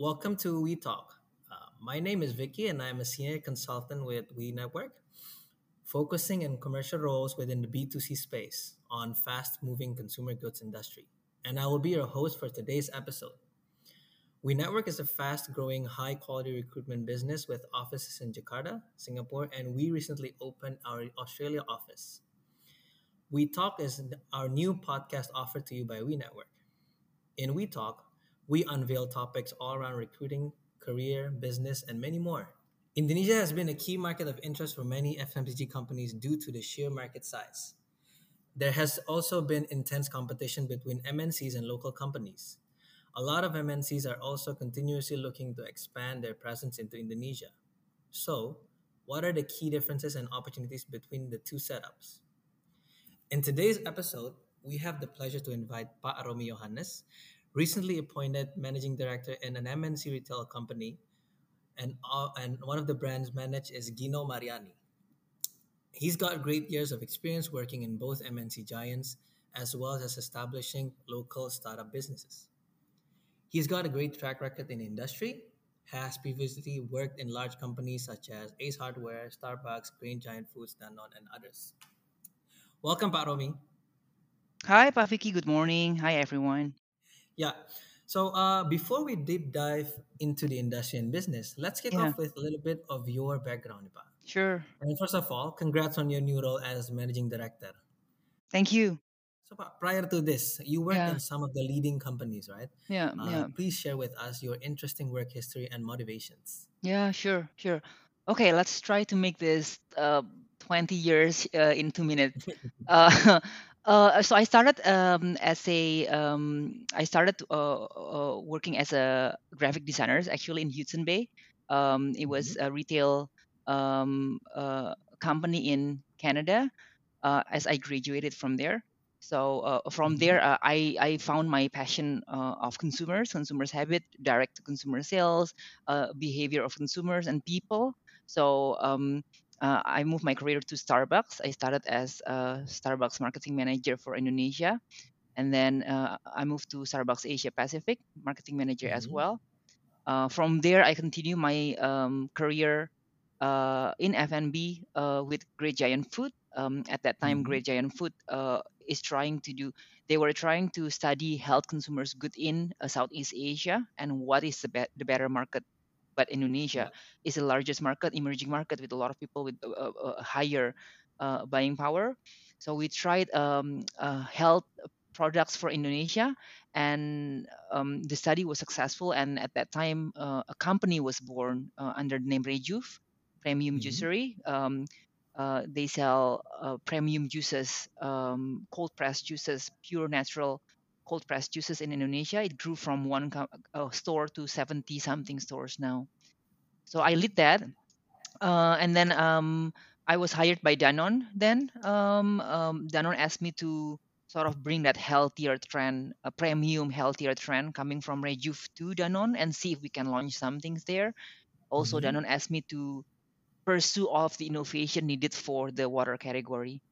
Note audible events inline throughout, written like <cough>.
Welcome to We Talk. Uh, my name is Vicky, and I'm a senior consultant with We Network, focusing in commercial roles within the B2C space on fast-moving consumer goods industry. And I will be your host for today's episode. We Network is a fast-growing, high-quality recruitment business with offices in Jakarta, Singapore, and we recently opened our Australia office. We Talk is our new podcast offered to you by We Network. In We Talk, we unveil topics all around recruiting, career, business, and many more. Indonesia has been a key market of interest for many FMCG companies due to the sheer market size. There has also been intense competition between MNCs and local companies. A lot of MNCs are also continuously looking to expand their presence into Indonesia. So, what are the key differences and opportunities between the two setups? In today's episode, we have the pleasure to invite Pak Romie Johannes, recently appointed managing director in an MNC retail company, and uh, and one of the brands managed is Gino Mariani. He's got great years of experience working in both MNC giants as well as establishing local startup businesses. He's got a great track record in industry, has previously worked in large companies such as Ace Hardware, Starbucks, Great Giant Foods, Danone, and others. Welcome, Pak Romie. Hi, Pak Vicky. Good morning. Hi, everyone. Yeah. So uh, before we deep dive into the industry and business, let's kick Yeah, off with a little bit of your background, Pak. sure. And first of all, congrats on your new role as managing director. Thank you. So, prior to this, you worked Yeah, in some of the leading companies, right? yeah, Uh, yeah, please share with us your interesting work history and motivations. yeah, sure, sure. Okay, let's try to make this uh 20 years uh, in two minutes. <laughs> <laughs> Uh, so I started um, as a um, I started uh, uh, working as a graphic designer actually in Hudson Bay. Um, it was Mhm, a retail um, uh, company in Canada. Uh, as I graduated from there, so uh, from mhm, there uh, I I found my passion uh, of consumers, consumers habit, direct to consumer sales, uh, behavior of consumers and people. So um, uh, I moved my career to Starbucks. I started as a Starbucks marketing manager for Indonesia, and then uh, I moved to Starbucks Asia Pacific marketing manager as mhm, well. Uh, from there, I continue my um, career uh, in F&B uh, with Great Giant Food. Um, at that time, mhm, Great Giant Food uh, is trying to do. They were trying to study health consumers good in uh, Southeast Asia and what is the, be- the better market. But. Indonesia is the largest market, emerging market with a lot of people with uh, uh, uh, higher uh, buying power. So we tried um, uh, health products for Indonesia, and um, the study was successful. And at that time, uh, a company was born uh, under the name Rejuve Premium mhm, Juicery. Um, uh, they sell uh, premium juices, um, cold pressed juices, pure natural cold pressed juices in Indonesia. It grew from one co- uh, store to 70 something stores now. So I lead that. Uh, and then um, I was hired by Danone then. Um, um, Danone asked me to sort of bring that healthier trend, a premium healthier trend coming from Rejuve to Danone and see if we can launch some things there. Also, mhm, Danone asked me to pursue all of the innovation needed for the water category.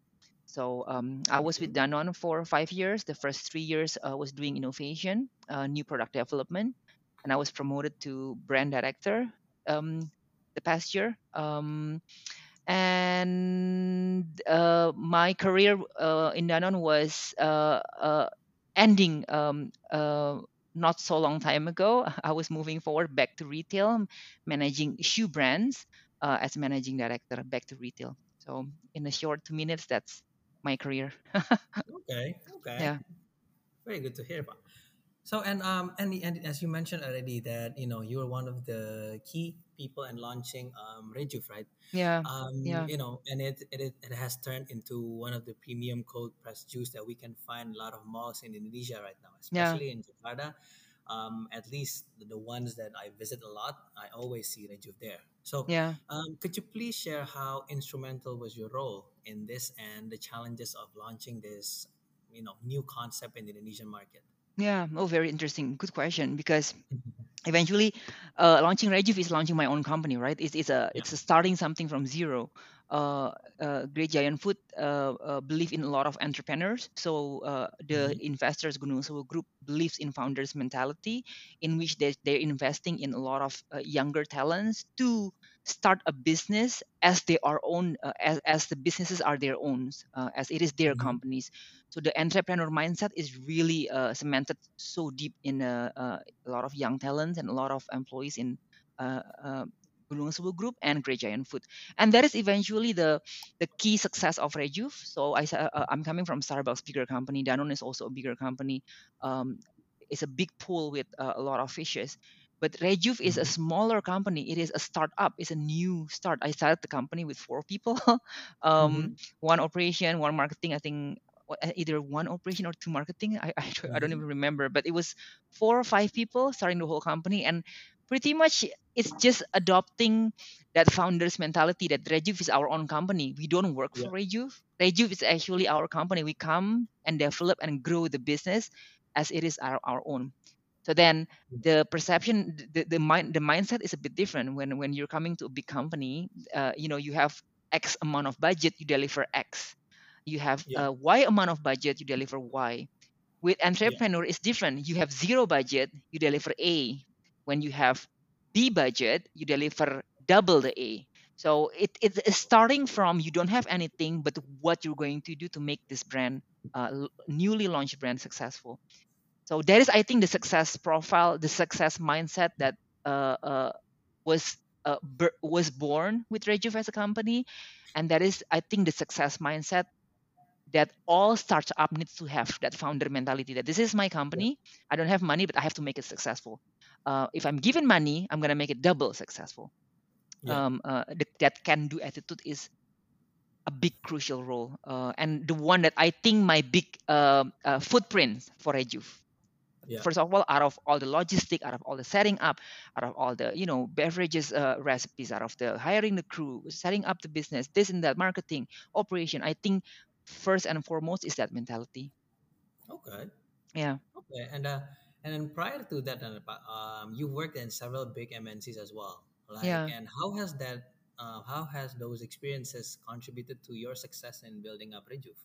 So um, I was with. Danone for five years. The first three years I was doing innovation, uh, new product development, and I was promoted to brand director um, the past year. Um, and uh, my career uh, in Danone was uh, uh, ending um, uh, not so long time ago. <laughs> I was moving forward back to retail, managing shoe brands uh, as managing director back to retail. So in a short two minutes, that's my career. <laughs> Okay. Okay. yeah, Very good to hear about. So and um and, and as you mentioned already that you know you were one of the key people in launching um Rejuve, right? yeah, Um, yeah, you know, and it, it it has turned into one of the premium cold pressed juice that we can find a lot of malls in Indonesia right now, yeah, especially in Jakarta. Um, at least the ones that I visit a lot, I always see Rejuve there. So, yeah. um, could you please share how instrumental was your role in this and the challenges of launching this, you know, new concept in the Indonesian market? Yeah, oh, very interesting. Good question. Because eventually, uh, launching Rejuve is launching my own company, right? It's, it's a Yeah. it's a starting something from zero. Uh, uh, Great Giant Food uh, uh, believe in a lot of entrepreneurs. So uh, the hmm investors Gunung Group believes in founders mentality, in which they, they're investing in a lot of uh, younger talents to start a business as they are own, uh, as, as the businesses are their own, uh, as it is their hmm companies. So the entrepreneur mindset is really uh, cemented so deep in a lot of young talents and a lot of employees in uh, uh, Gunung Sewu Group and Great Giant Food and that is eventually the the key success of Rejuve. So I uh, I'm coming from Starbucks, bigger company. Danone is also a bigger company. Um, it's a big pool with uh, a lot of fishes. But Rejuve is a hmm smaller company. It is a startup. It's a new start. I started the company with four people, <laughs> um, hmm one operation, one marketing. I think uh, either one operation or two marketing. I, I don't I don't hmm even remember. But it was four or five people starting the whole company, and pretty much it's just adopting that founders mentality that Rejuve is our own company. We don't work Yeah. for Rejuve. Rejuve is actually our company. We come and develop and grow the business as it is our, our own. So then the perception, the, the mind, the mindset is a bit different when when you're coming to a big company. Uh, you know, you have X amount of budget, you deliver X. You have Yeah. uh, Y amount of budget, you deliver Y. With Yeah. entrepreneur, it's different. You have zero budget, you deliver A. When you have B budget, you deliver double the A. So it, it's starting from you don't have anything, but what you're going to do to make this brand, uh, newly launched brand, successful. So that is, I think, the success profile, the success mindset that uh, uh, was uh, bur- was born with Rejuve as a company, and that is, I think, the success mindset that all startup needs to have that founder mentality that this is my company i don't have money but i have to make it successful uh, if i'm given money i'm going to make it double successful Yeah. um, uh, the, that can do attitude is a big crucial role uh, and the one that i think my big uh, uh, footprint for Rejuve. Yeah. first of all out of all the logistic out of all the setting up out of all the you know beverages uh, recipes out of the hiring the crew setting up the business this and that marketing operation i think first and foremost is that mentality Okay. yeah Okay. And uh, and then prior to that, um, you worked in several big MNCs as well. Like, yeah and how has that, uh, how has those experiences contributed to your success in building up Rejuve?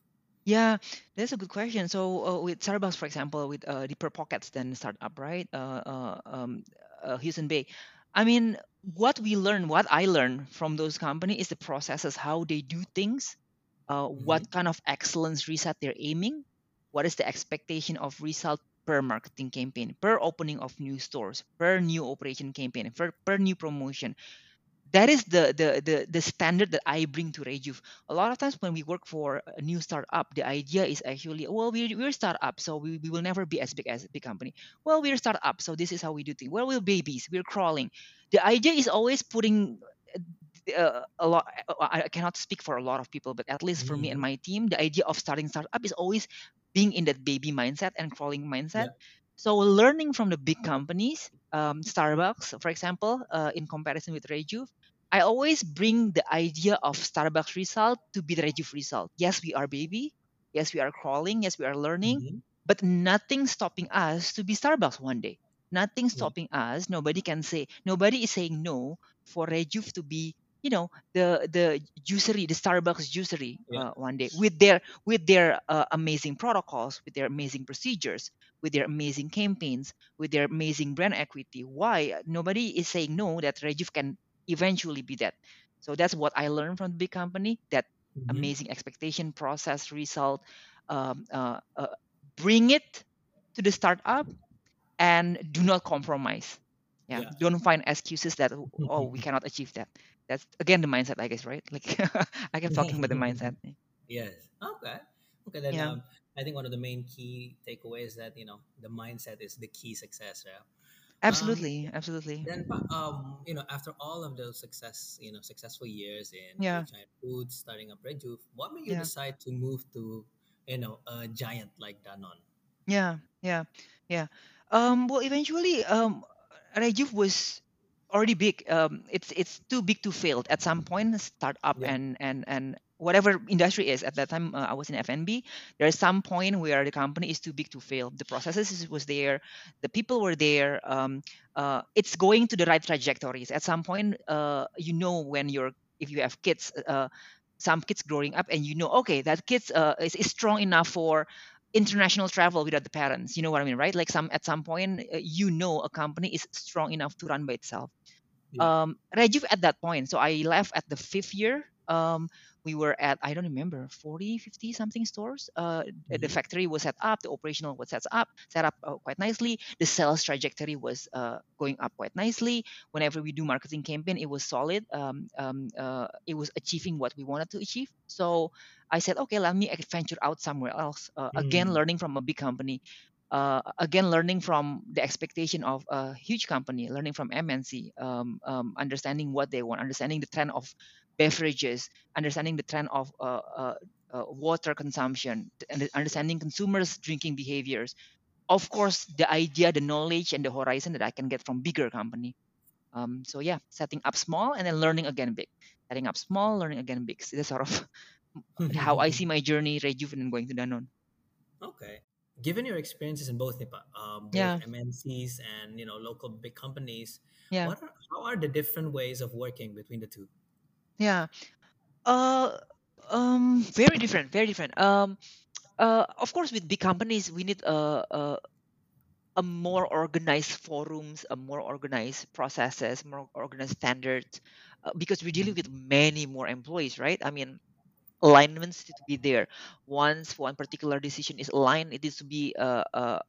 yeah that's a good question so uh, with starbucks for example with uh, deeper pockets then startup right uh, uh, um, uh, Hudson Bay i mean what we learn what i learned from those companies is the processes how they do things uh, Mm-hmm. what kind of excellence reset they're aiming what is the expectation of result per marketing campaign per opening of new stores per new operation campaign per, per new promotion that is the the the the standard that I bring to Rejuve. A lot of times when we work for a new startup, the idea is actually, well, we're we're startup, so we, we will never be as big as a big company. Well, we're startup, so this is how we do things. Well, we're babies, we're crawling. The idea is always putting uh, a lot. I I cannot speak for a lot of people, but at least for me and Mm-hmm. my team, the idea of starting startup is always being in that baby mindset and crawling mindset. Yeah. So learning from the big companies, um, Starbucks, for example, uh, in comparison with Rejuve, I always bring the idea of Starbucks result to be the Rejuve result. Yes, we are baby. Yes, we are crawling. Yes, we are learning. Mm-hmm. But nothing stopping us to be Starbucks one day. Nothing Yeah. stopping us. Nobody can say. Nobody is saying no for Rejuve to be, you know, the the juicery, the Starbucks juicery Yeah. uh, one day with their with their uh, amazing protocols, with their amazing procedures, with their amazing campaigns, with their amazing brand equity. Why nobody is saying no that Rejuve can eventually be that. So that's what I learned from the big company. That Mm-hmm. amazing expectation process result. Um, uh, uh, bring it to the startup and do not compromise. Yeah, Yeah. don't find excuses that oh we <laughs> cannot achieve that. That's again the mindset, I guess, right? Like <laughs> I kept talking about the mindset. <laughs> yes. Okay. Okay. Then Yeah, um, I think one of the main key takeaways that you know the mindset is the key success. Yeah. Um, absolutely, absolutely. then um you know after all of those success you know successful years in Yeah, Giant Foods starting up Rejuve, what made you yeah. decide to move to you know a giant like Danone? Yeah, yeah, yeah. Um, well, eventually, um, Rejuve was already big. Um, it's it's too big to fail at some point. Start up Yeah. and and and whatever industry is at that time. Uh, I was in F&B. There is some point where the company is too big to fail. The processes was there, the people were there. Um, uh, it's going to the right trajectories. At some point, uh, you know when you're if you have kids. Uh, some kids growing up and you know okay that kids uh, is, is strong enough for international travel without the parents you know what i mean right like some at some point uh, you know a company is strong enough to run by itself Yeah. um Rejuve at that point. So i left at the fifth year. Um we were at i don't remember 40 50 something stores. Uh the Mhm. factory was set up the operational was set up set up uh, quite nicely. The sales trajectory was uh, going up quite nicely. Whenever we do marketing campaign it was solid. Um, um uh, it was achieving what we wanted to achieve. So i said okay let me venture out somewhere else. Uh, again Mm. learning from a big company uh, again learning from the expectation of a huge company learning from mnc um, um, understanding what they want understanding the trend of beverages understanding the trend of uh, uh, uh, water consumption and understanding consumers drinking behaviors. Of course the idea the knowledge and the horizon that i can get from bigger company. Um, so yeah setting up small and then learning again big. Setting up small learning again big. So that's sort of <laughs> how i see <laughs> my journey rejuven and going to danone. Okay. Given your experiences in both Nipa, um, both yeah MNCs and you know local big companies, yeah what are how are the different ways of working between the two? yeah uh um very different very different um uh of course with big companies we need a, a a more organized forums, a more organized processes, more organized standards, uh, because we're dealing with many more employees, right? I mean, alignments need to be there. Once one particular decision is aligned, it needs to be uh, uh,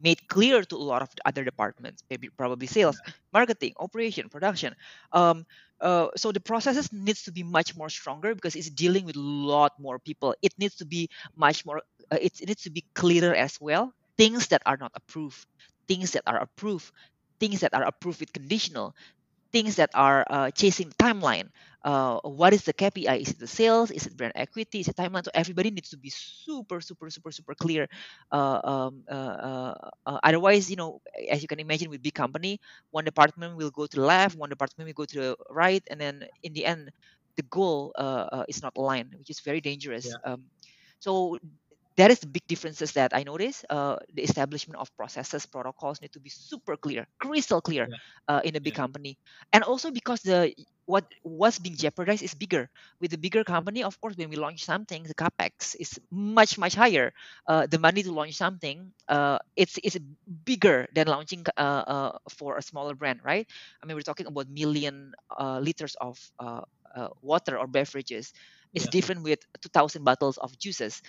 made clear to a lot of the other departments, maybe probably sales, marketing, operation, production. Um, uh, so the processes needs to be much more stronger because it's dealing with a lot more people. It needs to be much more. Uh, it needs to be clearer as well. Things that are not approved, things that are approved, things that are approved with conditional, things that are uh, chasing the timeline. Uh, what is the KPI? Is it the sales? Is it brand equity? Is it timeline? So everybody needs to be super, super, super, super clear. Uh, um, uh, uh, uh, otherwise, you know, as you can imagine, with big company, one department will go to the left, one department will go to the right, and then in the end, the goal is not aligned, which is very dangerous. Yeah. Um, so that is the big differences that I notice. Uh, the establishment of processes, protocols need to be super clear, crystal clear, Yeah. uh, in a big Yeah. company, and also because the what what's being jeopardized is bigger. With the bigger company, of course, when we launch something, the capex is much much higher. Uh, the money to launch something, uh, it's it's bigger than launching uh, uh, for a smaller brand, right? I mean, we're talking about million uh, liters of uh, water or beverages. It's Yeah. different with 2,000 bottles of juices.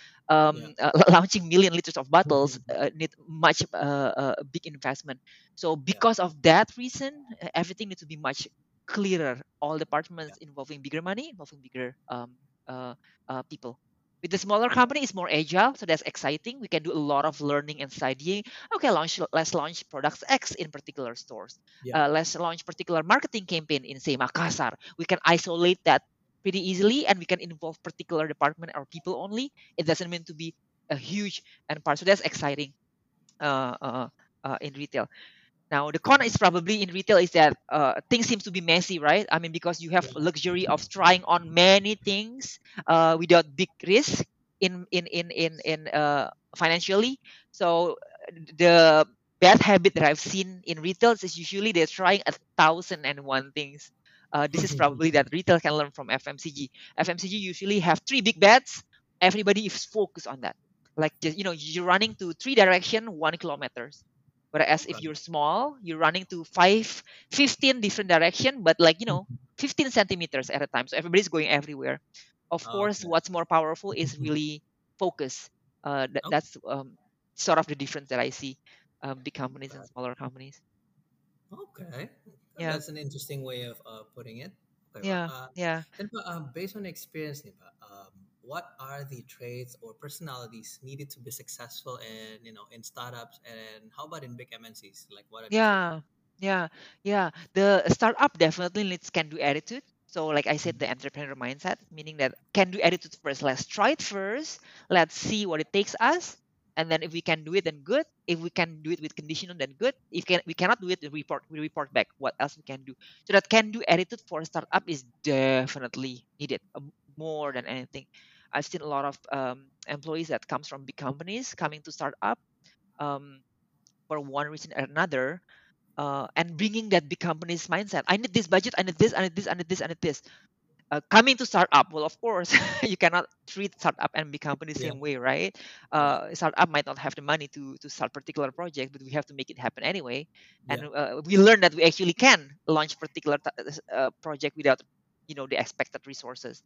Yeah. Um, uh, <laughs> launching million liters of bottles uh, need much uh, uh, big investment. So Yeah. because of that reason, uh, everything needs to be much clearer. All Yeah. departments involving bigger money, involving bigger um, uh, uh, people. With the smaller company, it's more agile, so that's exciting. We can do a lot of learning and studying. Okay, launch let's launch products X in particular stores. Yeah. Uh, let's launch particular marketing campaign in say Makassar. We can isolate that pretty easily, and we can involve particular department or people only. It doesn't mean to be a huge and part. So that's exciting uh, uh, uh, in retail. Now the con is probably in retail is that uh, things seems to be messy, right? I mean because you have luxury of trying on many things uh, without big risk in in in in in uh, financially. So the bad habit that I've seen in retail is usually they're trying a thousand and one things. Uh, this is probably that retail can learn from FMCG. FMCG usually have three big bets. Everybody is focused on that. Like just, you know, you're running to three direction, one kilometers. Whereas if you're small, you're running to five, 15 different direction, but like, you know, 15 centimeters at a time. So everybody's going everywhere. Of course, Okay. what's more powerful is really focus. Uh, th- Oh, that's um, sort of the difference that I see um, big companies and smaller companies. Okay. Yeah, That's an interesting way of uh, putting it. Okay. yeah, Uh, yeah. and um, based on experience, um, what are the traits or personalities needed to be successful in you know in startups and how about in big MNCs? Like what are the? Yeah, yeah, yeah. The startup definitely needs can do attitude. So, like I said, the entrepreneur mindset, meaning that can do attitude first. Let's try it first. Let's see what it takes us, and then if we can do it, then good. If we can do it with conditional, then good. If can we cannot do it, we report we report back what else we can do. So that can do attitude for a startup is definitely needed uh, more than anything. I've seen a lot of um, employees that comes from big companies coming to startup um, for one reason or another uh, and bringing that big company's mindset. I need this budget, I need this, I need this, I need this, I need this. uh, coming to startup well of course <laughs> you cannot treat startup and big company the Yeah. same way right uh, startup might not have the money to to start particular project but we have to make it happen anyway and Yeah. uh, we learned that we actually can launch particular t- uh, project without you know the expected resources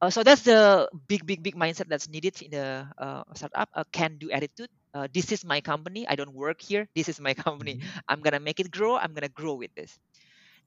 uh, so that's the big big big mindset that's needed in the uh, startup. A can do attitude. Uh, this is my company. I don't work here. This is my <laughs> company. Mhm. i'm gonna make it grow. I'm gonna grow with this.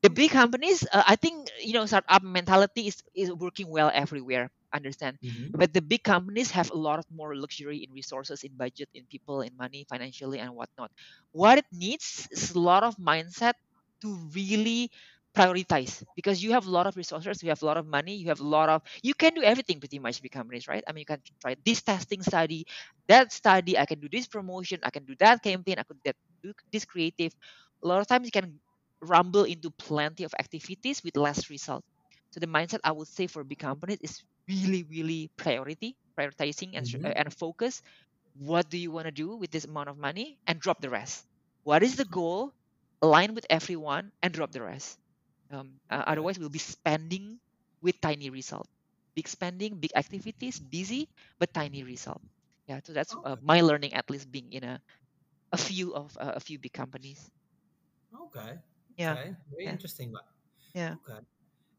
The big companies uh, i think you know startup mentality is is working well everywhere. Understand? Mhm. but the big companies have a lot of more luxury in resources in budget in people in money financially and whatnot. What it needs is a lot of mindset to really prioritize because you have a lot of resources you have a lot of money you have a lot of you can do everything pretty much big companies right i mean you can try this testing study that study i can do this promotion i can do that campaign i could do this creative a lot of times you can rumble into plenty of activities with less result. So the mindset I would say for big companies is really, really priority, prioritizing and, Mhm. uh, and focus. What do you want to do with this amount of money and drop the rest? What is the goal? Align with everyone and drop the rest. Um, uh, otherwise, we'll be spending with tiny result. Big spending, big activities, busy but tiny result. Yeah, so that's uh, my learning at least being in a, a few of uh, a few big companies. Okay. Yeah, Okay. Very yeah, interesting. But yeah, okay.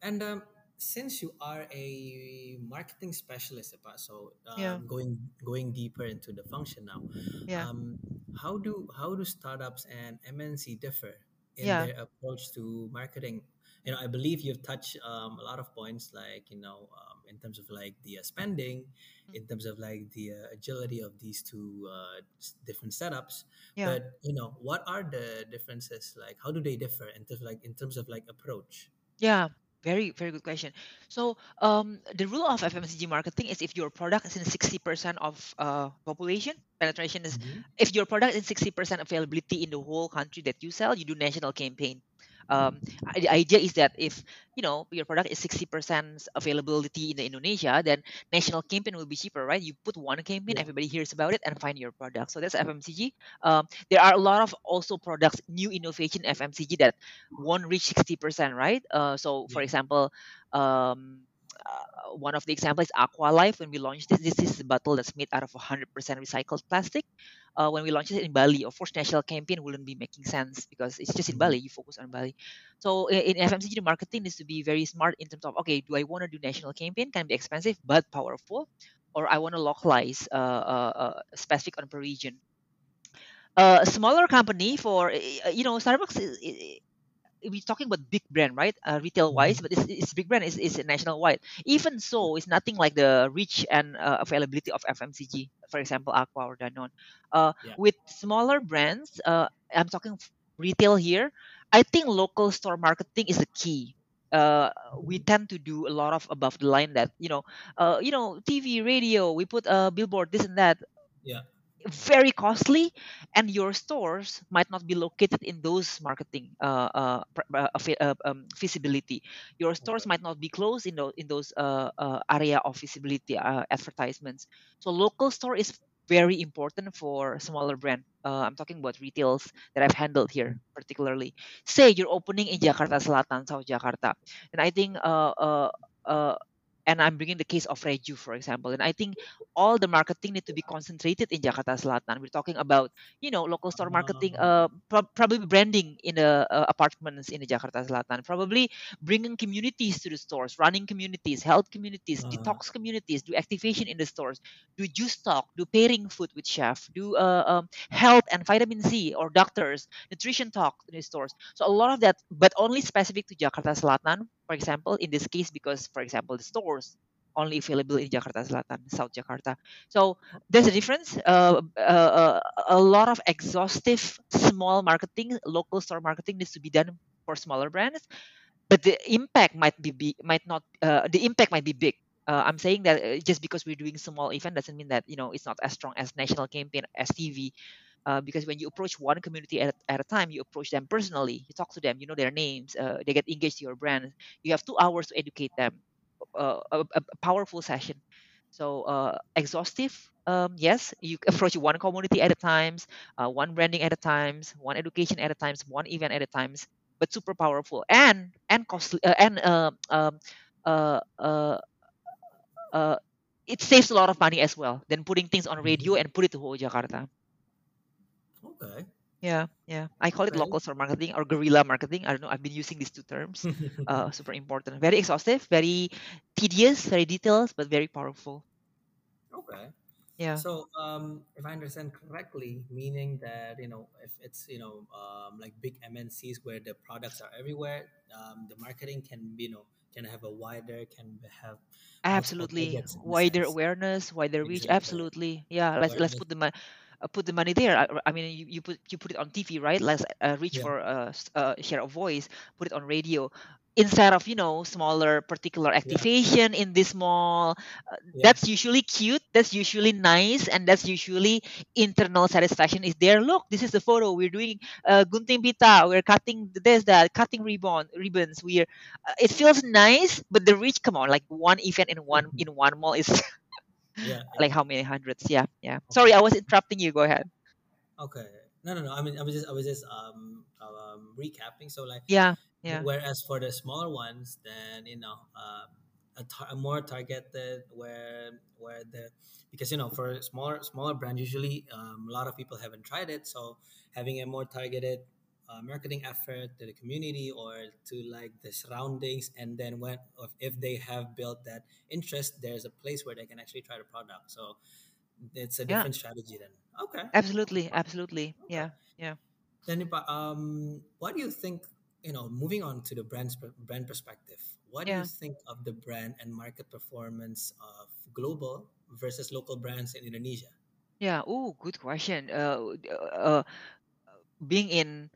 And um, since you are a marketing specialist, Pak, so yeah, um, going going deeper into the function now, yeah, um, how do how do startups and MNC differ in yeah. their approach to marketing? You know, I believe you've touched um, a lot of points, like you know, um, in terms of like the uh, spending, Mm, in terms of like the uh, agility of these two uh, different setups. Yeah. But you know, what are the differences? Like, how do they differ in terms like in terms of like approach? Yeah, very, very good question. So, um, the rule of FMCG marketing is if your product is in 60% of uh, population, penetration is Mm-hmm. if your product is 60% availability in the whole country that you sell, you do national campaign. Um, the idea is that if you know your product is 60% availability in the Indonesia, then national campaign will be cheaper, right? You put one campaign, Yeah. everybody hears about it and find your product. So that's FMCG. Um, there are a lot of also products, new innovation FMCG that won't reach 60%, right? Uh, so, for example, um, uh, one of the examples is Aqua Life. When we launched this, this is a bottle that's made out of 100% recycled plastic. Uh, when we launched it in Bali, of course, national campaign wouldn't be making sense because it's just in Mhm. Bali. You focus on Bali. So i- in FMCG, the marketing needs to be very smart in terms of okay, do I want to do national campaign? Can be expensive but powerful, or I want to localize uh, uh, uh, specific on per region uh, a smaller company for uh, you know Starbucks is, we're talking about big brand right uh, retail wise Mhm. but it's, it's big brand is is national wide even so it's nothing like the reach and uh, availability of FMCG for example Aqua or Danone uh, Yeah. with smaller brands uh, I'm talking retail here I think local store marketing is the key uh, we Mhm. tend to do a lot of above the line that you know uh, you know TV radio we put a billboard this and that Yeah. Very costly and your stores might not be located in those marketing uh, uh, uh, uh, um, visibility your stores might not be close in those in those uh, uh, area of visibility uh, advertisements. So local store is very important for smaller brand uh, i'm talking about retails that i've handled here particularly. Say you're opening in jakarta selatan south jakarta and i think uh, uh, uh, and I'm bringing the case of Reju, for example. And I think all the marketing need to be concentrated in Jakarta Selatan. We're talking about, you know, local store marketing, Um, uh, prob probably branding in the uh, apartments in the Jakarta Selatan, probably bringing communities to the stores, running communities, health communities, uh, detox communities, do activation in the stores, do juice talk, do pairing food with chef, do uh, um, health and vitamin C or doctors, nutrition talk in the stores. So a lot of that, but only specific to Jakarta Selatan, for example, in this case, because, for example, the stores only available in Jakarta Selatan, South Jakarta. So there's a difference. Uh, uh, uh, a lot of exhaustive small marketing, local store marketing needs to be done for smaller brands, but the impact might be, be might not. Uh, the impact might be big. Uh, I'm saying that uh, just because we're doing small event doesn't mean that you know it's not as strong as national campaign as TV uh, because when you approach one community at, at a time you approach them personally you talk to them you know their names uh, they get engaged to your brand you have two hours to educate them uh, a, a powerful session so uh, exhaustive um, yes you <laughs> approach one community at a times uh, one branding at a times one education at a times one event at a times but super powerful and and costly uh, and uh, um, uh, uh, uh, it saves a lot of money as well than putting things on radio Mhm. and put it to whole Jakarta. Okay. Yeah, yeah. I call it Right. local store marketing or guerrilla marketing. I don't know. I've been using these two terms. <laughs> Uh, super important. Very exhaustive, very tedious, very detailed, but very powerful. okay. Yeah. So, um, if I understand correctly, meaning that you know, if it's you know, um, like big MNCs where the products are everywhere, um, the marketing can be, you know can have a wider, can have Absolutely. targets in a Wider awareness, wider reach. Exactly. Absolutely. Yeah. Let's let's put the put the money there. I, I mean, you, you put you put it on TV, right? Let's uh, reach Yeah. for a uh, share of voice. Put it on radio instead of you know smaller particular Yeah. activation in this mall. Uh, Yeah. that's usually cute. That's usually nice, and that's usually internal satisfaction is there. Look, this is the photo. We're doing uh, gunting pita. We're cutting this that cutting ribbon ribbons. We're uh, it feels nice, but the reach, come on, like one event in one <laughs> in one mall is Yeah. like how many hundreds? Yeah, yeah. Sorry, I was interrupting you. Go ahead. Okay. No, no, no. I mean, I was just, I was just um, um recapping. So, like, Yeah, yeah, whereas for the smaller ones, then you know, um, a, tar- a more targeted where where the because you know for smaller smaller brand usually um, a lot of people haven't tried it, so having a more targeted uh, marketing effort to the community or to like the surroundings, and then when if, they have built that interest, there's a place where they can actually try the product. So it's a yeah. different strategy then. Okay. Absolutely, absolutely. Okay. Yeah, yeah, Then, um, what do you think? You know, moving on to the brand's brand perspective, what do you think of the brand and market performance of global versus local brands in Indonesia? yeah. Oh, good question. Uh, uh, being in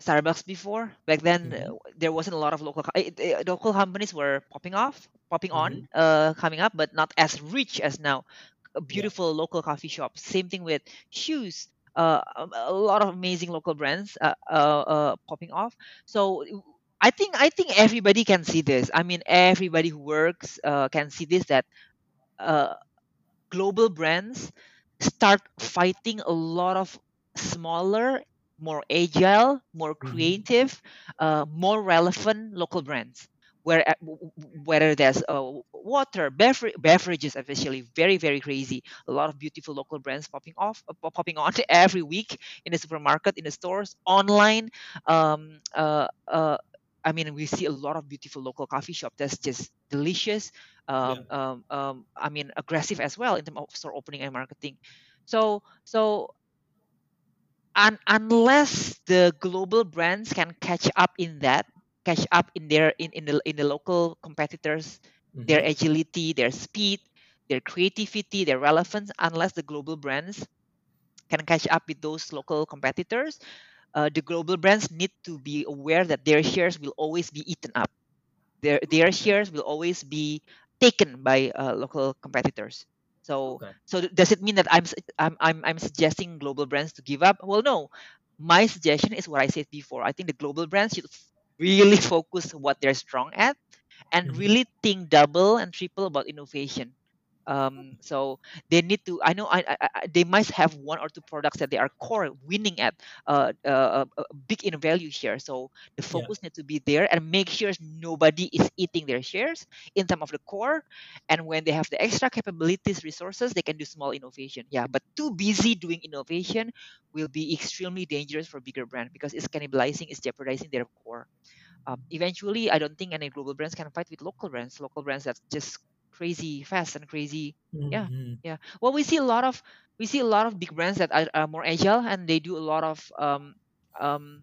Starbucks before. Back then, Mm-hmm. uh, there wasn't a lot of local local companies were popping off, popping Mm-hmm. on, uh, coming up, but not as rich as now. A Yeah. beautiful local coffee shop. Same thing with shoes. Uh, um, a lot of amazing local brands uh, uh, uh, popping off. So I think I think everybody can see this. I mean, everybody who works uh, can see this that uh, global brands start fighting a lot of smaller, more agile, more Mm-hmm. creative, uh, more relevant local brands. Where uh, whether there's uh, water, bever- beverages, officially very very crazy. A lot of beautiful local brands popping off, uh, popping on <laughs> every week in the supermarket, in the stores, online. Um, uh, uh, I mean, we see a lot of beautiful local coffee shop that's just delicious. Yeah. Um, um, um, I mean, aggressive as well in terms of store opening and marketing. So, so un- unless the global brands can catch up in that, catch up in their in, in the in the local competitors, their Mm-hmm. agility, their speed, their creativity, their relevance, unless the global brands can catch up with those local competitors, uh, the global brands need to be aware that their shares will always be eaten up. Their their shares will always be taken by uh, local competitors. So Okay. so does it mean that I'm, I'm I'm I'm suggesting global brands to give up? Well, no. My suggestion is what I said before. I think the global brands should really focus what they're strong at and Mm-hmm. really think double and triple about innovation um so they need to i know I, I, I they must have one or two products that they are core winning at uh, uh, uh, uh, big in value here. so the Yeah. focus need to be there and make sure nobody is eating their shares in terms of the core and when they have the extra capabilities resources they can do small innovation yeah but too busy doing innovation will be extremely dangerous for bigger brand because it's cannibalizing it's jeopardizing their core um, eventually i don't think any global brands can fight with local brands local brands that just crazy fast and crazy yeah Mm-hmm. yeah well we see a lot of we see a lot of big brands that are, are more agile and they do a lot of um, um,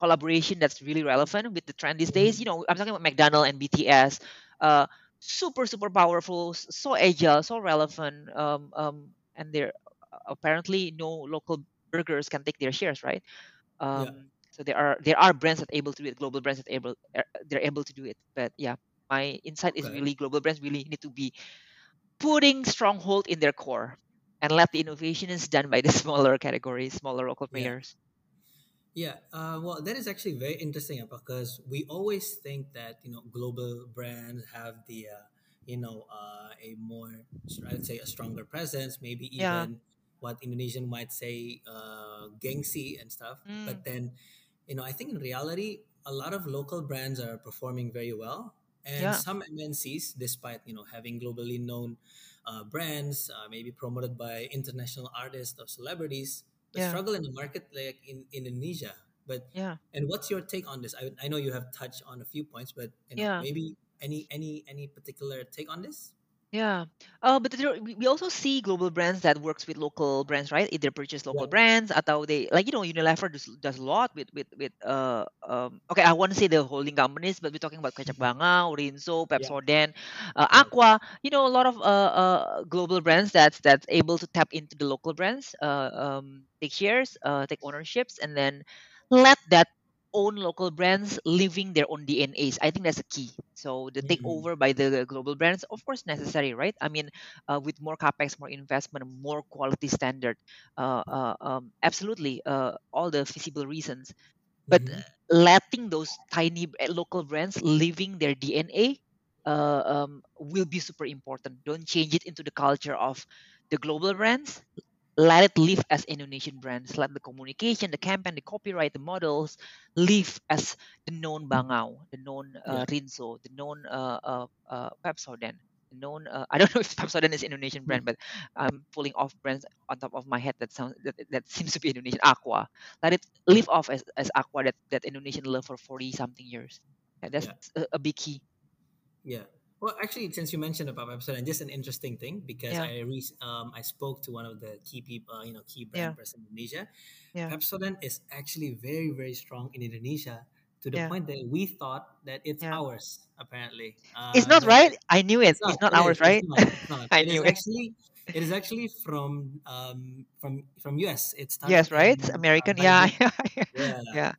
collaboration that's really relevant with the trend these days you Mm-hmm. know i'm talking about mcdonald and bts uh, super super powerful so agile so relevant um, um, and they're apparently no local burgers can take their shares right Yeah. um, so there are there are brands that able to do it global brands that able they're able to do it but yeah my insight is Okay. really global brands really need to be putting stronghold in their core and let the innovation is done by the <laughs> smaller categories smaller local players Yeah, uh, well, that is actually very interesting uh, because we always think that you know global brands have the uh, you know uh, a more I'd say a stronger presence, maybe yeah even what Indonesian might say uh, gengsi and stuff. mm, But then, you know, I think in reality, a lot of local brands are performing very well. And Yeah. some MNCs, despite you know having globally known uh, brands, uh, maybe promoted by international artists or celebrities, Yeah. struggle in the market like in, in Indonesia. But Yeah. and what's your take on this? I, I know you have touched on a few points, but you know Yeah. maybe any any any particular take on this? Yeah. Uh, but there, we we also see global brands that works with local brands, right? Either purchase Yeah, local brands atau they like you know Unilever does, does a lot with with with uh um okay I want to say the holding companies, but we're talking about Kecap Bangau, Rinso, yeah, Pepsodent, uh. Aqua. You know a lot of uh, uh global brands that's that's able to tap into the local brands, uh um take shares, uh take ownerships, and then let that own local brands living their own DNAs. I think that's a key. So the Mhm. takeover by the global brands, of course, necessary, right? I mean, uh, with more capex, more investment, more quality standard, uh, uh, um, absolutely, uh, all the feasible reasons. But Mhm. letting those tiny local brands living their DNA uh, um, will be super important. Don't change it into the culture of the global brands let it live as Indonesian brands. Let the communication, the campaign, the copyright, the models live as the known Bangau, the known Yeah, uh, Rinso, the known uh, uh, uh, Pepsodent, the known. Uh, I don't <laughs> know if Pepsodent is Indonesian brand, but I'm pulling off brands on top of my head that sounds that, that seems to be Indonesian. Aqua, let it live off as, as Aqua that that Indonesian love for forty something years. Yeah, that's yeah. a, a big key. Yeah. Well, actually, since you mentioned about Pepsodent, just an interesting thing because Yeah, I re- um I spoke to one of the key people, uh, you know, key yeah, brand president in Indonesia. yeah, Pepsodent is actually very very strong in Indonesia to the yeah, point that we thought that it's yeah. ours. Apparently, It's uh, not but right. I knew it. it's not. It's not It is. ours, It's right? not. It's not. <laughs> I It knew it. actually. It is actually from um from from US. It's Yes, right? It's uh, American. Yeah, <laughs> yeah, yeah yeah.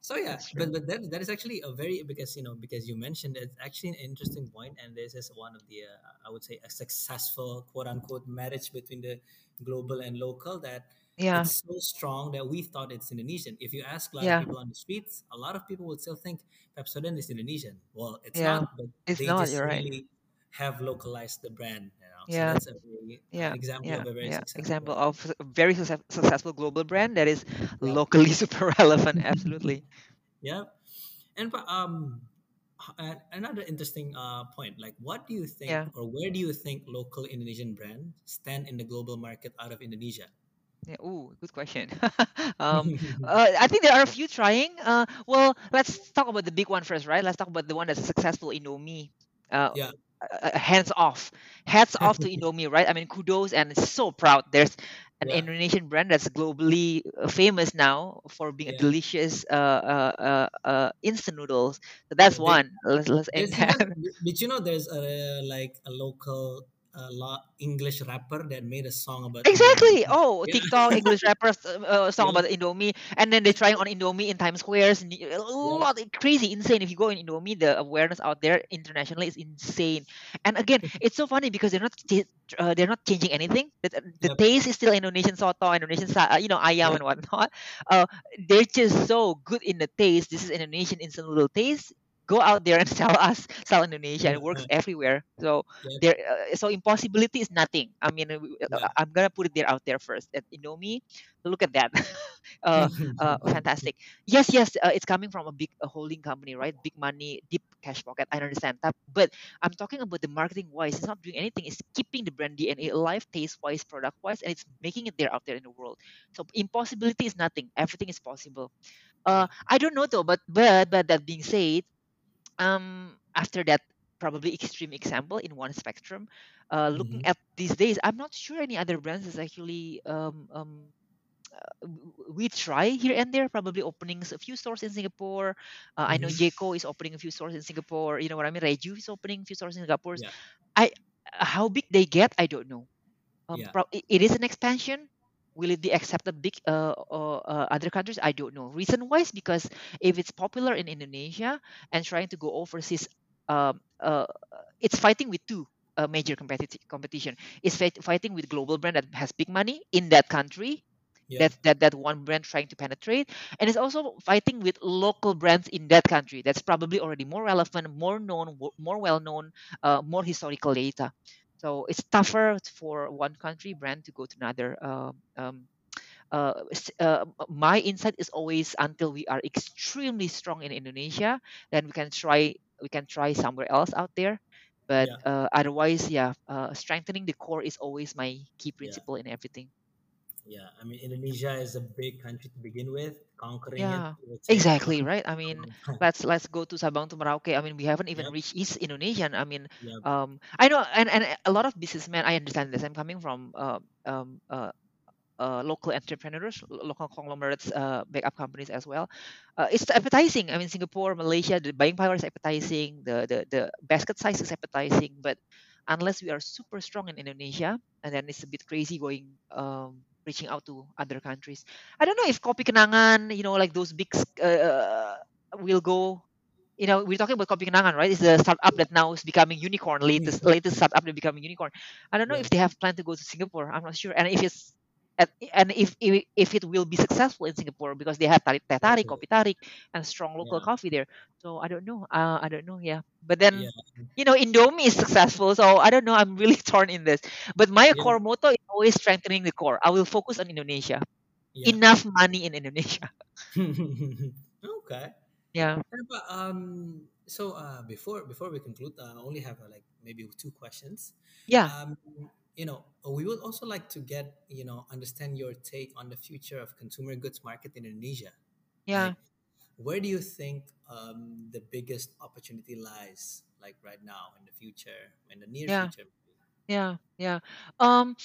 So yeah, but but that, that is actually a very because you know because you mentioned it's actually an interesting point, and this is one of the uh, I would say a successful quote unquote marriage between the global and local that Yeah, it's so strong that we thought it's Indonesian. If you ask a lot of people on the streets, a lot of people would still think Pepsodent is Indonesian. Well, it's yeah. not, but It's they not. just You're right. really have localized the brand. Know, so Yeah, that's a very uh, yeah, example yeah, of a very yeah. successful Example of a very success- successful global brand that is Yeah, locally <laughs> super relevant. Absolutely. yeah. And um, another interesting uh, point, like what do you think, Yeah. or where do you think local Indonesian brands stand in the global market out of Indonesia? Yeah. Ooh, good question. <laughs> um, <laughs> uh, I think there are a few trying. Uh, well, let's talk about the big one first, right? Let's talk about the one that's successful, Indomie. Uh, yeah, uh, uh, hands off hats off to <laughs> indomie right i mean kudos and so proud there's an yeah, indonesian brand that's globally uh, famous now for being a yeah. delicious uh, uh, uh, uh, instant noodles so that's yeah. One let's let's that even. <laughs> Did you know there's a like a local uh, la- English rapper that made a song about Indomie? Exactly. Oh, Yeah, TikTok English <laughs> rappers uh, uh, song yeah, about Indomie, and then they're trying on Indomie in Times Squares. A yeah, lot crazy, insane. If you go in Indomie, the awareness out there internationally is insane. And again, <laughs> it's so funny because they're not uh, they're not changing anything. The, the yep, taste is still Indonesian soto, Indonesian sa- uh, you know ayam yep. and whatnot. Uh, they're just so good in the taste. This is Indonesian instant noodle taste. Go out there and <laughs> sell us, sell Indonesia. It works everywhere. So there uh, so impossibility is nothing. I mean uh, i'm gonna put it there out there first. At indomie look at that. <laughs> Uh, <laughs> uh fantastic. Yes yes uh, it's coming from a big a holding company right? Big money deep cash pocket. I understand. That but i'm talking about the marketing wise. It's not doing anything. It's keeping the brand dna alive taste wise product wise and it's making it there out there in the world. So impossibility is nothing. Everything is possible. Uh i don't know though but but but that being said um after that probably <laughs> extreme example in one spectrum uh looking hmm at these days i'm not sure any other brands is actually um um w- we try here and there probably opening a few stores in singapore. Uh, i know hmm Jeko is opening a few stores in singapore you know what i mean? Reju is opening a few stores in singapore. Yeah, i how big they get i don't know. Um yeah, pro- it is an expansion will it be accepted big uh, or uh, other countries? I don't know. Reason wise because if it's popular in indonesia and trying to go overseas um uh, it's fighting with two uh, major competitive competition. It's fight- fighting with global brand that has big money in that country yeah, that that that one brand trying to penetrate. And it's also fighting with local brands in that country. That's probably already more relevant more known more well known uh, more historical data so it's tougher for one country brand to go to another um, um, uh, uh, my insight is always until we are extremely strong in Indonesia, then we can try we can try somewhere else out there. But Yeah. uh, otherwise, yeah, uh, strengthening the core is always my key Yeah. principle in everything. Yeah. I mean, Indonesia is a big country to begin with. Conquering it Yeah, will take exactly, right? I mean, <laughs> let's let's go to Sabang to Merauke. I mean, we haven't even Yep. reached East Indonesian. I mean, Yep. um, I know, and and a lot of businessmen, I understand this. I'm coming from uh, um, uh, uh, local entrepreneurs, lo- local conglomerates, uh, backup companies as well. Uh, it's appetizing. I mean, Singapore, Malaysia, the buying power is appetizing. The the the basket size is appetizing, but unless we are super strong in Indonesia, and then it's a bit crazy going um, reaching out to other countries. I don't know if Kopi Kenangan, you know, like those big, uh, will go. You know, we're talking about Kopi Kenangan, right? It's the startup that now is becoming unicorn. Latest, latest startup that becoming unicorn. I don't know if they have planned to go to Singapore. I'm not sure, and if it's and, and if, if if it will be successful in Singapore because they have tarik teh tarik, kopi tarik, and strong local Yeah. coffee there. So I don't know. Uh, I don't know. Yeah, but then Yeah. you know, Indomie is successful. So I don't know. I'm really <laughs> torn in this. But my Yeah. core motto is always strengthening the core. I will focus on Indonesia. Enough money in Indonesia. <laughs> <laughs> okay. Yeah. But, um, so uh, before before we conclude, uh, I only have uh, like maybe two questions. Yeah. Um, you know, we would also like to get you know understand your take on the future of consumer goods market in Indonesia. Yeah. Where do you think um, the biggest opportunity lies? Like right now, in the future, in the near Yeah. future. Yeah. Yeah. Um,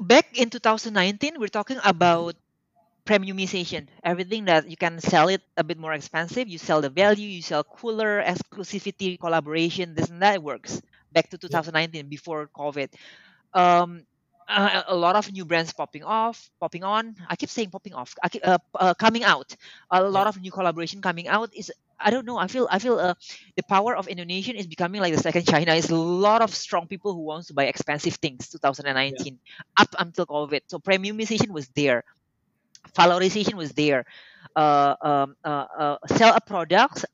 back in 2019, we're talking about premiumization. Everything that you can sell it a bit more expensive, you sell the value, you sell cooler, exclusivity, collaboration, this and that works. Back to 2019 before COVID. Um, uh, a lot of new brands popping off, popping on. I keep saying popping off. I keep, uh, uh, coming out. A lot of new collaboration coming out is. I don't know. I feel. I feel. Uh, the power of Indonesian is becoming like the second China. It's a lot of strong people who wants to buy expensive things. Yeah. 2019 up until COVID. So premiumization was there valorization was there. Uh, um, uh, uh, sell a product,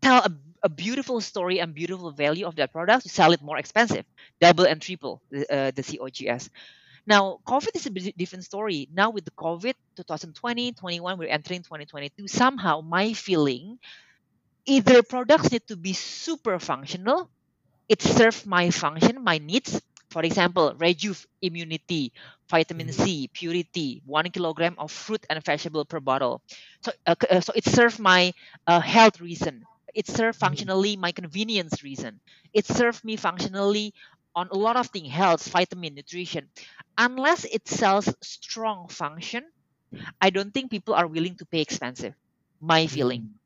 tell a, a beautiful story and beautiful value of that product, you sell it more expensive, double and triple the, uh, the COGS. Now, COVID is a bit different story. Now with the COVID, 2020, 21, we're entering 2022. Somehow, my feeling, either products need to be super functional, it serves my function, my needs. For example, rejuve immunity, vitamin. C, purity, one kilogram of fruit and vegetable per bottle. So, uh, uh, so it serves my uh, health reason. It serves Mhm. functionally my convenience reason. It serves me functionally on a lot of things, health, vitamin, nutrition. Unless it sells strong function, I don't think people are willing to pay expensive. My feeling Mhm.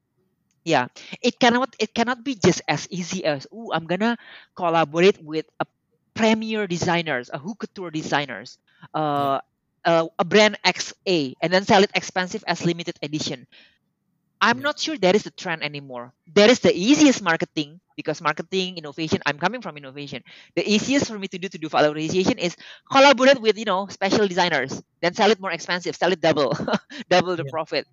yeah it cannot it cannot be just as easy as oh i'm gonna collaborate with a premier designers a haute couture designers uh, uh, a brand xa and then sell it expensive as limited edition i'm not sure that is the trend anymore that is the easiest marketing because marketing innovation i'm coming from innovation the easiest for me to do to do valorization is collaborate with you know special designers then sell it more expensive sell it double <laughs> double the Yeah. profit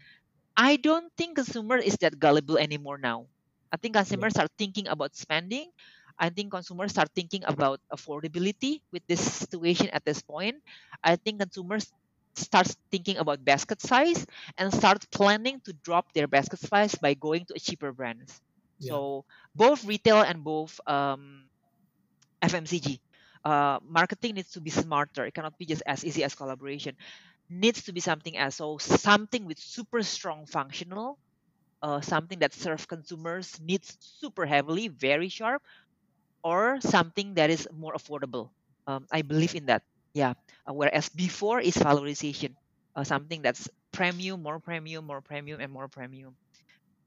I don't think consumer is that gullible anymore now. I think Yeah. consumers are thinking about spending. I think consumers are thinking about affordability with this situation at this point. I think consumers start thinking about basket size and start planning to drop their basket size by going to a cheaper brands. Yeah. So both retail and both um, FMCG. Uh, marketing needs to be smarter. It cannot be just as easy as collaboration. Needs to be something else. So something with super strong functional, uh, something that serves consumers needs super heavily, very sharp, or something that is more affordable. Um, I believe in that. Yeah. Uh, whereas before is valorization, uh, something that's premium, more premium, more premium, and more premium.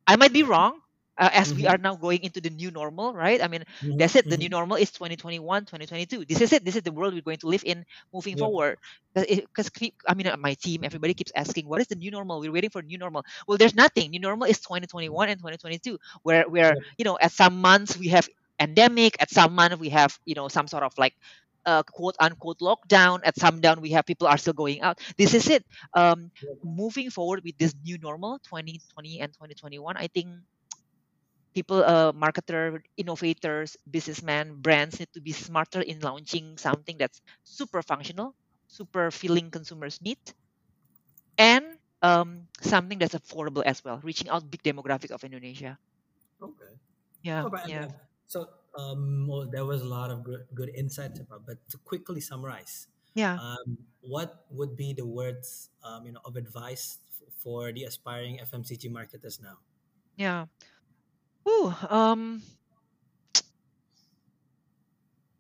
I might be wrong. Uh, as we Mhm. are now going into the new normal, right? I mean, Mhm. that's it. The new Mhm. normal is 2021, 2022. This is it. This is the world we're going to live in moving Yep. forward. Because I mean, uh, my team, everybody keeps asking, "What is the new normal?" We're waiting for new normal. Well, there's nothing. New normal is 2021 and 2022, where where Yep. you know, at some months we have endemic, at some month we have you know some sort of like uh, quote unquote lockdown. At some down we have people are still going out. This is it. Um, moving forward with this new normal, 2020 and 2021, I think people uh marketer innovators businessmen brands need to be smarter in launching something that's super functional super filling consumers need and um something that's affordable as well reaching out big demographic of indonesia Okay. Yeah, Oh, yeah, so um, well, there was a lot of good, good insights about. But to quickly summarize, yeah, um, what would be the words um, you know of advice f- for the aspiring FMCG marketers now? yeah. Ooh, um,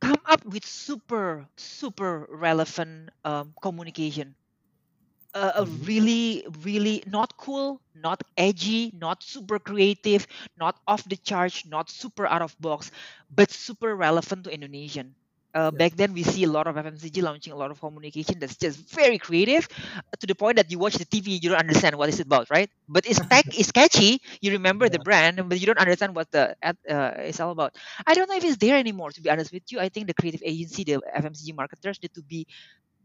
come up with super, super relevant um, communication. A, a hmm really really not cool not edgy not super creative not off the charge not super out of box but super relevant to indonesian. Uh, Yeah. back then we see a lot of fmcg launching a lot of communication that's just very creative uh, to the point that you watch the tv you don't understand what it's about right? But it's <laughs> tech is catchy you remember the brand but you don't understand what the ad uh, is all about. I don't know if it's there anymore to be honest with you. I think the creative agency the fmcg marketers need to be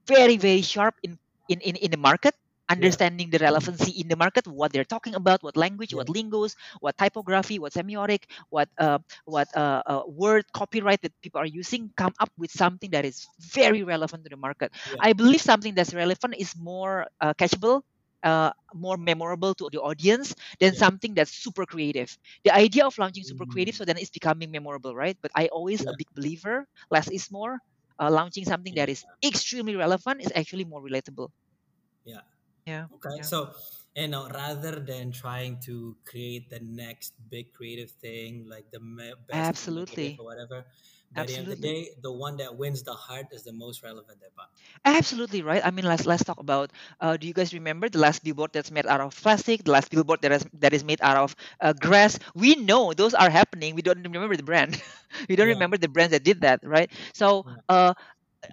very very sharp in in in, in the market Yeah. understanding the relevancy in the market what they're talking about what language Yeah. what lingos what typography what semiotic what uh, what uh, uh, word copyright that people are using come up with something that is very relevant to the market Yeah. i believe something that's relevant is more uh, catchable uh, more memorable to the audience than Yeah. something that's super creative. The idea of launching super creative, Mm. so then it's becoming memorable, right? But I always a big believer, less is more uh, launching something that is extremely relevant is actually more relatable. Yeah. Yeah, Okay. yeah, So, you know, rather than trying to create the next big creative thing, like the best absolutely, or whatever, by the end of the day, the one that wins the heart is the most relevant, Eba. absolutely right. I mean, let's let's talk about. Uh, do you guys remember the last billboard that's made out of plastic? The last billboard that is that is made out of uh, grass? We know those are happening. We don't remember the brand. <laughs> we don't Yeah. remember the brands that did that, right? So, uh,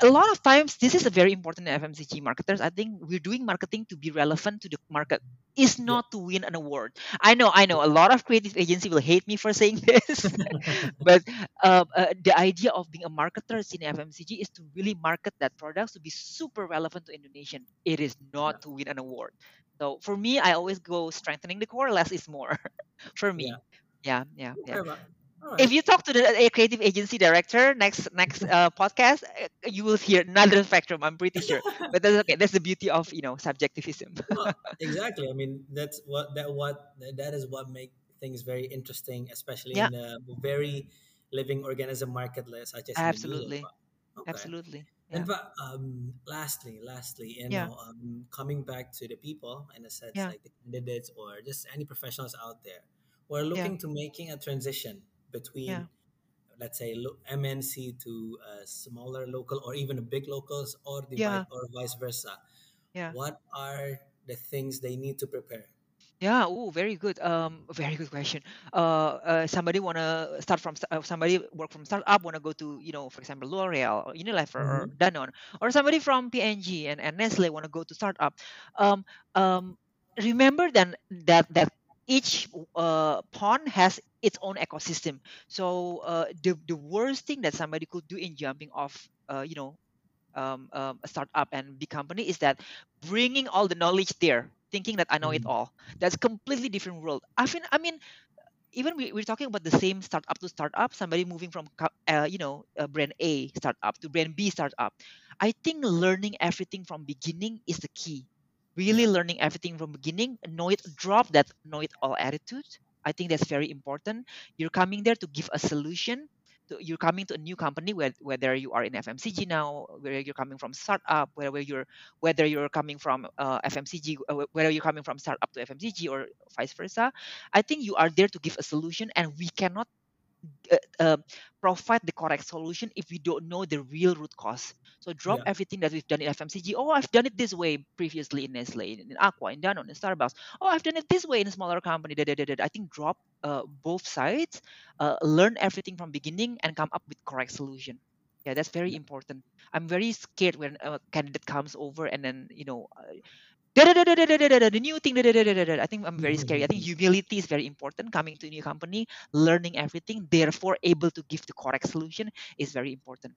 a lot of times this is a very important FMCG marketers. I think we're doing marketing to be relevant to the market. Is Yeah. not to win an award. I know, I know. A lot of creative agency will hate me for saying <laughs> this, <laughs> but uh, uh, the idea of being a marketer in FMCG is to really market that products to be super relevant to Indonesian. It is Yeah. not to win an award. So for me, I always go strengthening the core. Less is more. <laughs> for Yeah. me, yeah, yeah, yeah Okay, If you talk to the a creative agency director next next uh, podcast uh, you will hear another spectrum i'm pretty sure. <laughs> But that's okay that's the beauty of you know subjectivism. <laughs> Well, exactly. I mean, that's what that what that is what make things very interesting, especially yeah. in a very living organism market such as absolutely. Okay. absolutely And but um, lastly, lastly, you yeah. know, um, coming back to the people in a sense, yeah. like the candidates or just any professionals out there, who are yeah. looking to making a transition yeah between, let's say, lo- MNC to uh, smaller local or even a big locals or the yeah or vice versa. yeah What are the things they need to prepare? Yeah, oh, very good. Um, very good question. Uh, uh somebody wanna start from uh, somebody work from startup wanna go to you know for example L'Oreal or Unilever or Mm-hmm. Danone or somebody from P&G and, and Nestle wanna go to startup. Um, um, remember then that that each uh pond has its own ecosystem. So uh, the the worst thing that somebody could do in jumping off uh you know um, um, a startup and big company is that bringing all the knowledge there thinking that i know it Mm-hmm. all. That's completely different world. I mean i mean even we, we're talking about the same startup to startup somebody moving from uh, you know brand a startup to brand b startup. I think learning everything from beginning is the key. Really learning everything from beginning know it drop that know it all attitude i think that's very important. You're coming there to give a solution you're coming to a new company whether you are in fmcg now whether you're coming from startup whether you're whether you're coming from uh, fmcg uh, whether you're coming from startup to fmcg or vice versa. I think you are there to give a solution and we cannot uh, uh, provide the correct solution if we don't know the real root cause. So drop Yeah. everything that we've done in FMCG. Oh, I've done it this way previously in Nestle, in, in Aqua, in Danone, in Starbucks. Oh, I've done it this way in a smaller company. da, da, da, da. I think drop uh, both sides, uh, learn everything from beginning, and come up with correct solution. Yeah, that's very important. I'm very scared when a candidate comes over and then you know. The new thing i think i'm very scary i think humility is very important coming to a new company learning everything therefore able to give the correct solution is very important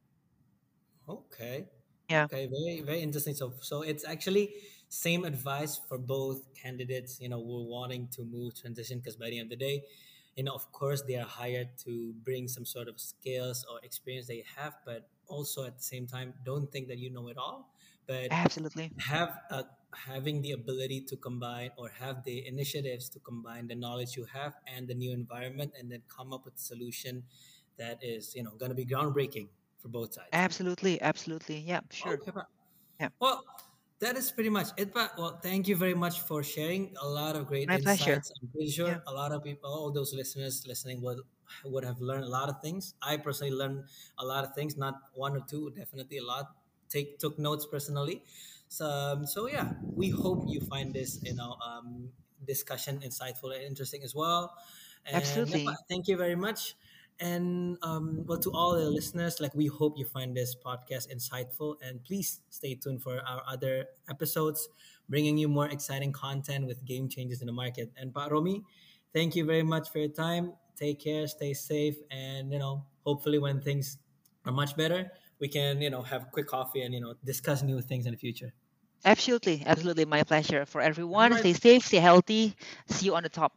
Okay. yeah Okay. Very very interesting. So so it's actually same advice for both candidates. You know, who are wanting to move transition because by the end of the day, you know, of course they are hired to bring some sort of skills or experience they have, but also at the same time, don't think that you know it all, but absolutely have a having the ability to combine or have the initiatives to combine the knowledge you have and the new environment and then come up with a solution that is you know going to be groundbreaking for both sides Absolutely, absolutely. Yeah, sure. okay. Yeah. well that is pretty much it pa. well thank you very much for sharing a lot of great My pleasure. insights i'm pretty sure Yeah. a lot of people all those listeners listening would would have learned a lot of things i personally learned a lot of things not one or two definitely a lot take took notes personally so, um, so yeah, we hope you find this you know um, discussion insightful and interesting as well. And yeah, Absolutely. thank you very much. And um, well, to all the listeners, like we hope you find this podcast insightful, and please stay tuned for our other episodes, bringing you more exciting content with game changes in the market. And Pak Romie, thank you very much for your time. Take care, stay safe, and you know, hopefully, when things are much better, we can you know have a quick coffee and you know discuss new things in the future. Absolutely, absolutely. My pleasure. For everyone, right. stay safe, stay healthy. See you on the top.